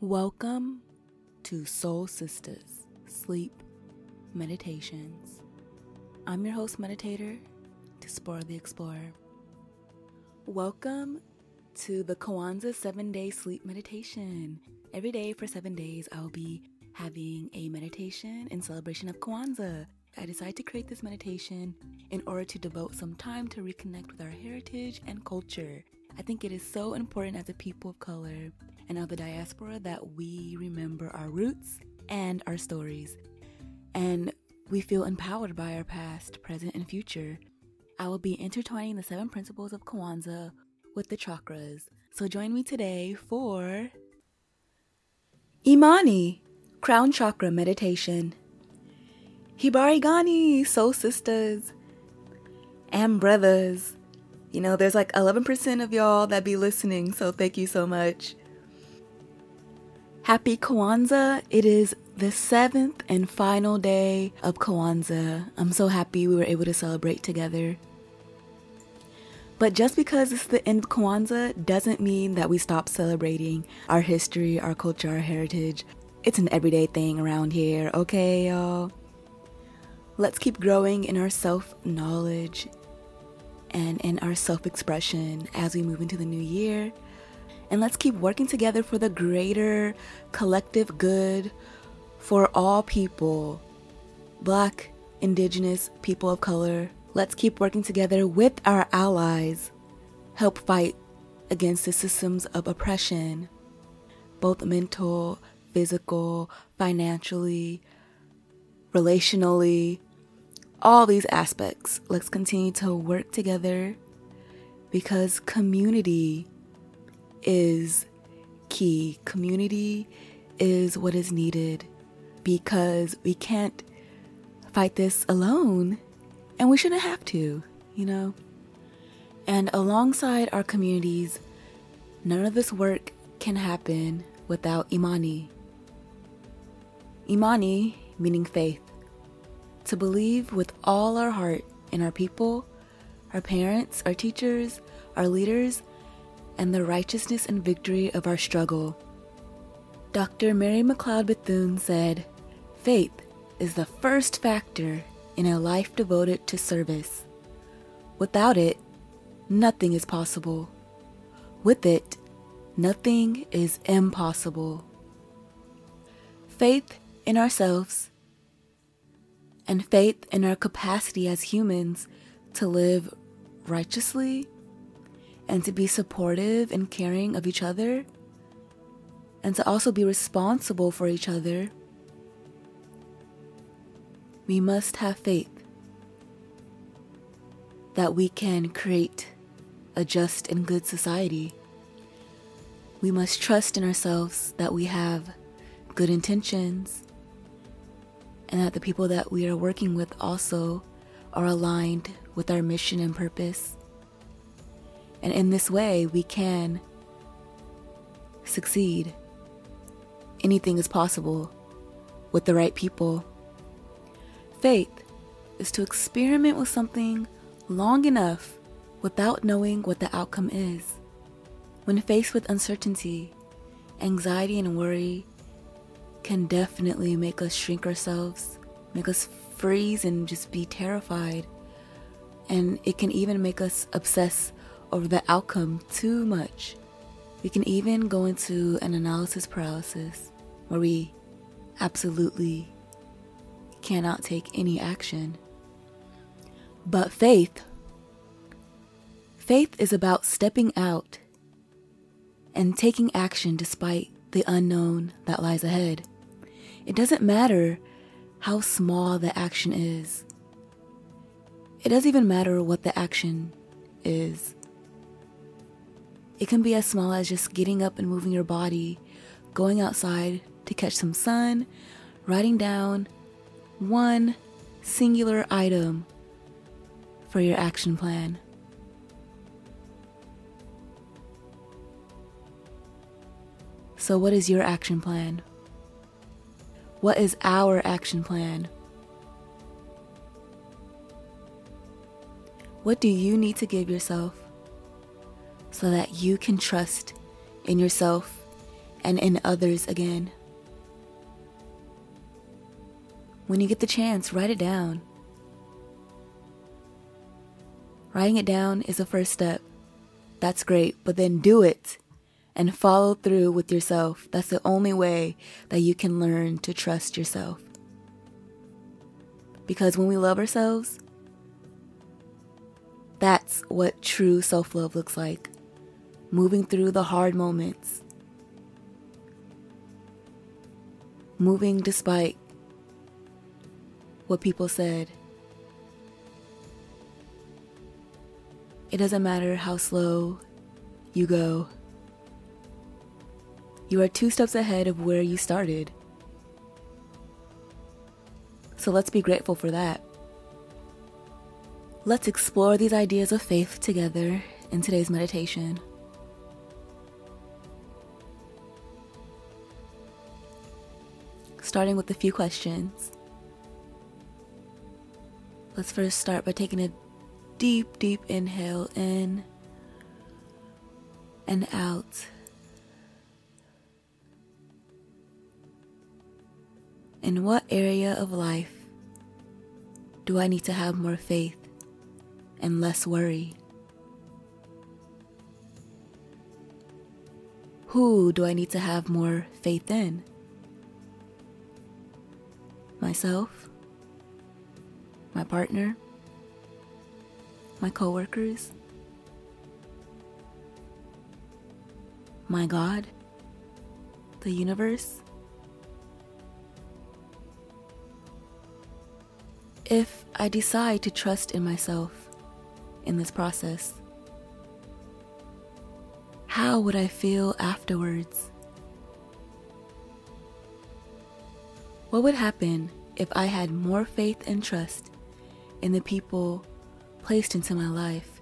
Welcome to Soul Sisters Sleep Meditations. I'm your host, meditator, Tsipporah the Explorer. Welcome to the Kwanzaa seven day sleep meditation. Every day for seven days, I'll be having a meditation in celebration of Kwanzaa. I decided to create this meditation in order to devote some time to reconnect with our heritage and culture. I think it is so important as a people of color and of the diaspora that we remember our roots and our stories. And we feel empowered by our past, present, and future. I will be intertwining the seven principles of Kwanzaa with the chakras. So join me today for Imani, Crown Chakra Meditation. Habari Gani, Soul Sisters, and Brothers. You know, there's like 11% of y'all that be listening, so thank you so much. Happy Kwanzaa. It is the seventh and final day of Kwanzaa. I'm so happy we were able to celebrate together. But just because it's the end of Kwanzaa doesn't mean that we stop celebrating our history, our culture, our heritage. It's an everyday thing around here, okay, y'all? Let's keep growing in our self knowledge and in our self expression as we move into the new year. And let's keep working together for the greater collective good for all people Black, Indigenous, people of color, Let's keep working together with our allies, help fight against the systems of oppression, both mental, physical, financially, relationally, all these aspects. Let's continue to work together because community is key. Community is what is needed because we can't fight this alone. And we shouldn't have to, you know? And alongside our communities, none of this work can happen without Imani. Imani, meaning faith. To believe with all our heart in our people, our parents, our teachers, our leaders, and the righteousness and victory of our struggle. Dr. Mary McLeod Bethune said, Faith is the first factor in a life devoted to service. Without it, nothing is possible. With it, nothing is impossible. Faith in ourselves and faith in our capacity as humans to live righteously and to be supportive and caring of each other and to also be responsible for each other we must have faith that we can create a just and good society. We must trust in ourselves that we have good intentions and that the people that we are working with also are aligned with our mission and purpose. And in this way, we can succeed. Anything is possible with the right people. Faith is to experiment with something long enough without knowing what the outcome is. When faced with uncertainty, anxiety and worry can definitely make us shrink ourselves, make us freeze and just be terrified. And it can even make us obsess over the outcome too much. We can even go into an analysis paralysis where we absolutely cannot take any action. But faith, faith is about stepping out and taking action despite the unknown that lies ahead. It doesn't matter how small the action is. It doesn't even matter what the action is. It can be as small as just getting up and moving your body, going outside to catch some sun, writing down one singular item for your action plan. So, what is your action plan? What is our action plan? What do you need to give yourself so that you can trust in yourself and in others again. When you get the chance, write it down. Writing it down is a first step. That's great, but then do it and follow through with yourself. That's the only way that you can learn to trust yourself. Because when we love ourselves, that's what true self love looks like. Moving through the hard moments, moving despite what people said. It doesn't matter how slow you go. You are two steps ahead of where you started. So let's be grateful for that. Let's explore these ideas of faith together in today's meditation. Starting with a few questions. Let's first start by taking a deep, deep inhale in and out. In what area of life do I need to have more faith and less worry? Who do I need to have more faith in? Myself? My partner? My coworkers? My God? The universe? if I decide to trust in myself in this process? How would I feel afterwards? What would happen if I had more faith and trust in the people placed into my life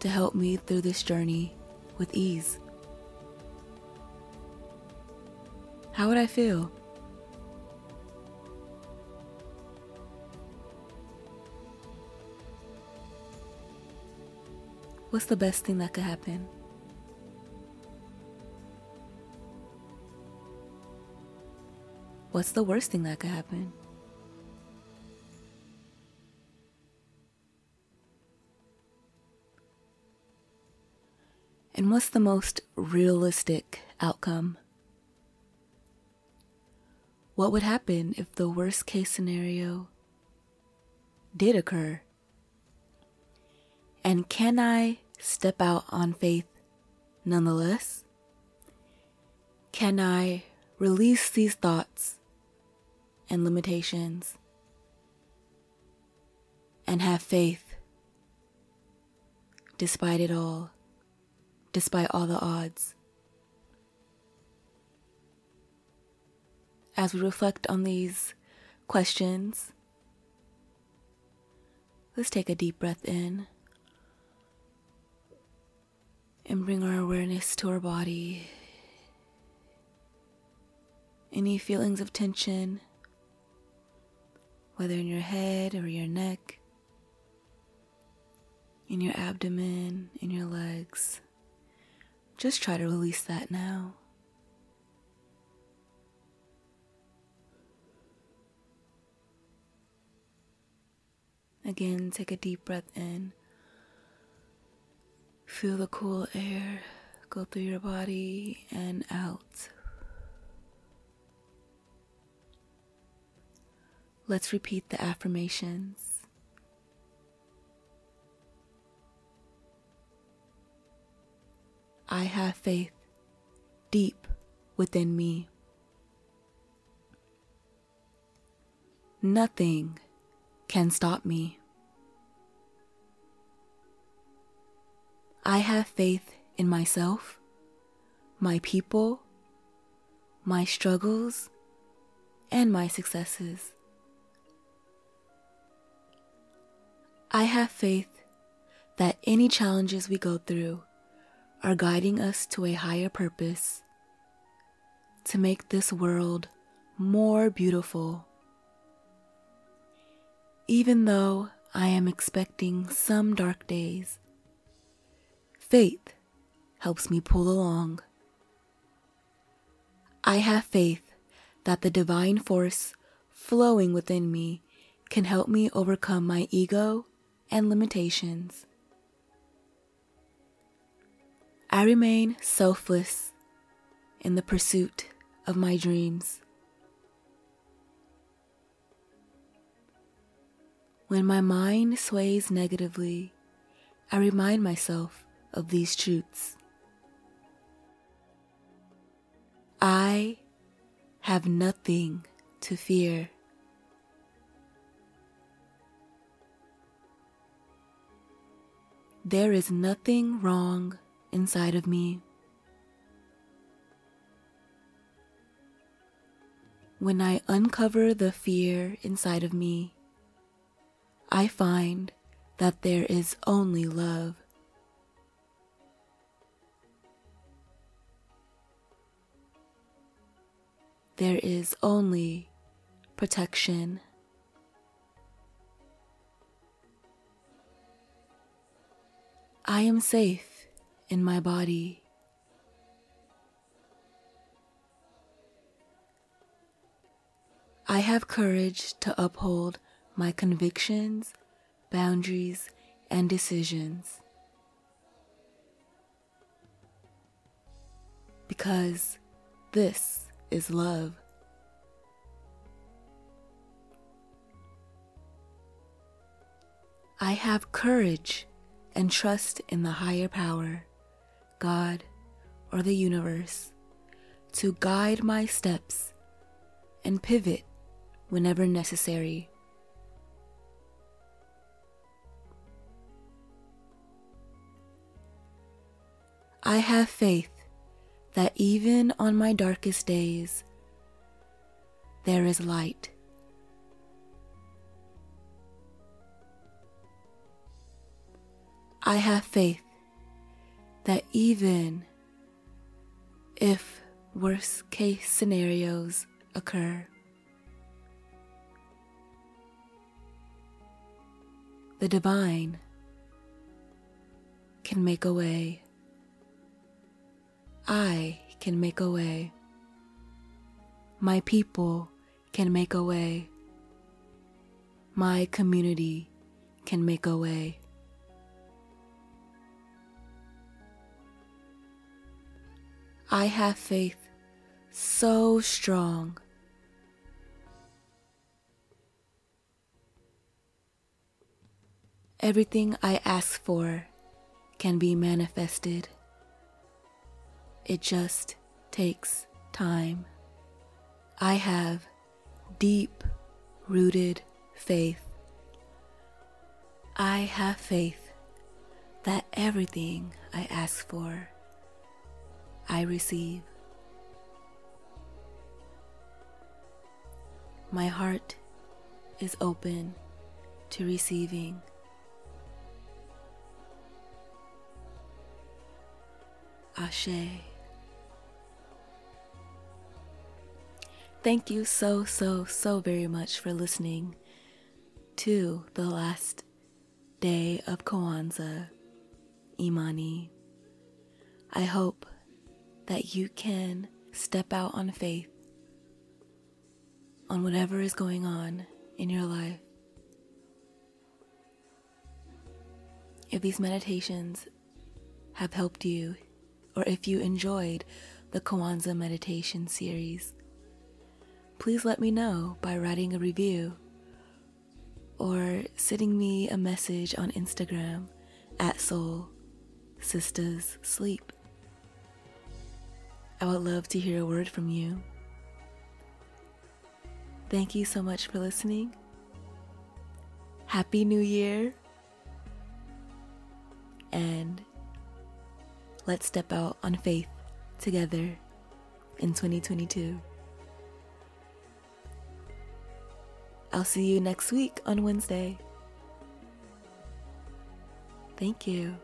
to help me through this journey with ease? How would I feel? What's the best thing that could happen? What's the worst thing that could happen? And what's the most realistic outcome? What would happen if the worst case scenario did occur? And can I step out on faith nonetheless? Can I release these thoughts and limitations and have faith despite it all, despite all the odds? As we reflect on these questions, let's take a deep breath in and bring our awareness to our body. Any feelings of tension, whether in your head or your neck, in your abdomen, in your legs, just try to release that now. Again, take a deep breath in. Feel the cool air go through your body and out. Let's repeat the affirmations. I have faith deep within me. Nothing can stop me. I have faith in myself, my people, my struggles, and my successes. I have faith that any challenges we go through are guiding us to a higher purpose to make this world more beautiful. Even though I am expecting some dark days, Faith helps me pull along. I have faith that the divine force flowing within me can help me overcome my ego and limitations. I remain selfless in the pursuit of my dreams. When my mind sways negatively, I remind myself of these truths. I have nothing to fear. There is nothing wrong inside of me. When I uncover the fear inside of me, I find that there is only love. There is only protection. I am safe in my body. I have courage to uphold my convictions, boundaries, and decisions. Because this is love. I have courage and trust in the higher power, God, or the universe, to guide my steps and pivot whenever necessary. I have faith that even on my darkest days, there is light. I have faith that even if worst case scenarios occur, the divine can make a way. I can make a way. My people can make a way. My community can make a way. I have faith so strong. Everything I ask for can be manifested. It just takes time. I have deep rooted faith. I have faith that everything I ask for, I receive. My heart is open to receiving. Ashe. Thank you so, so, so very much for listening to the last day of Kwanzaa, Imani. I hope that you can step out on faith on whatever is going on in your life. If these meditations have helped you, or if you enjoyed the Kwanzaa meditation series, please let me know by writing a review or sending me a message on Instagram at Soul Sisters Sleep. I would love to hear a word from you. Thank you so much for listening. Happy New Year. And let's step out on faith together in 2022. I'll see you next week on Wednesday. Thank you.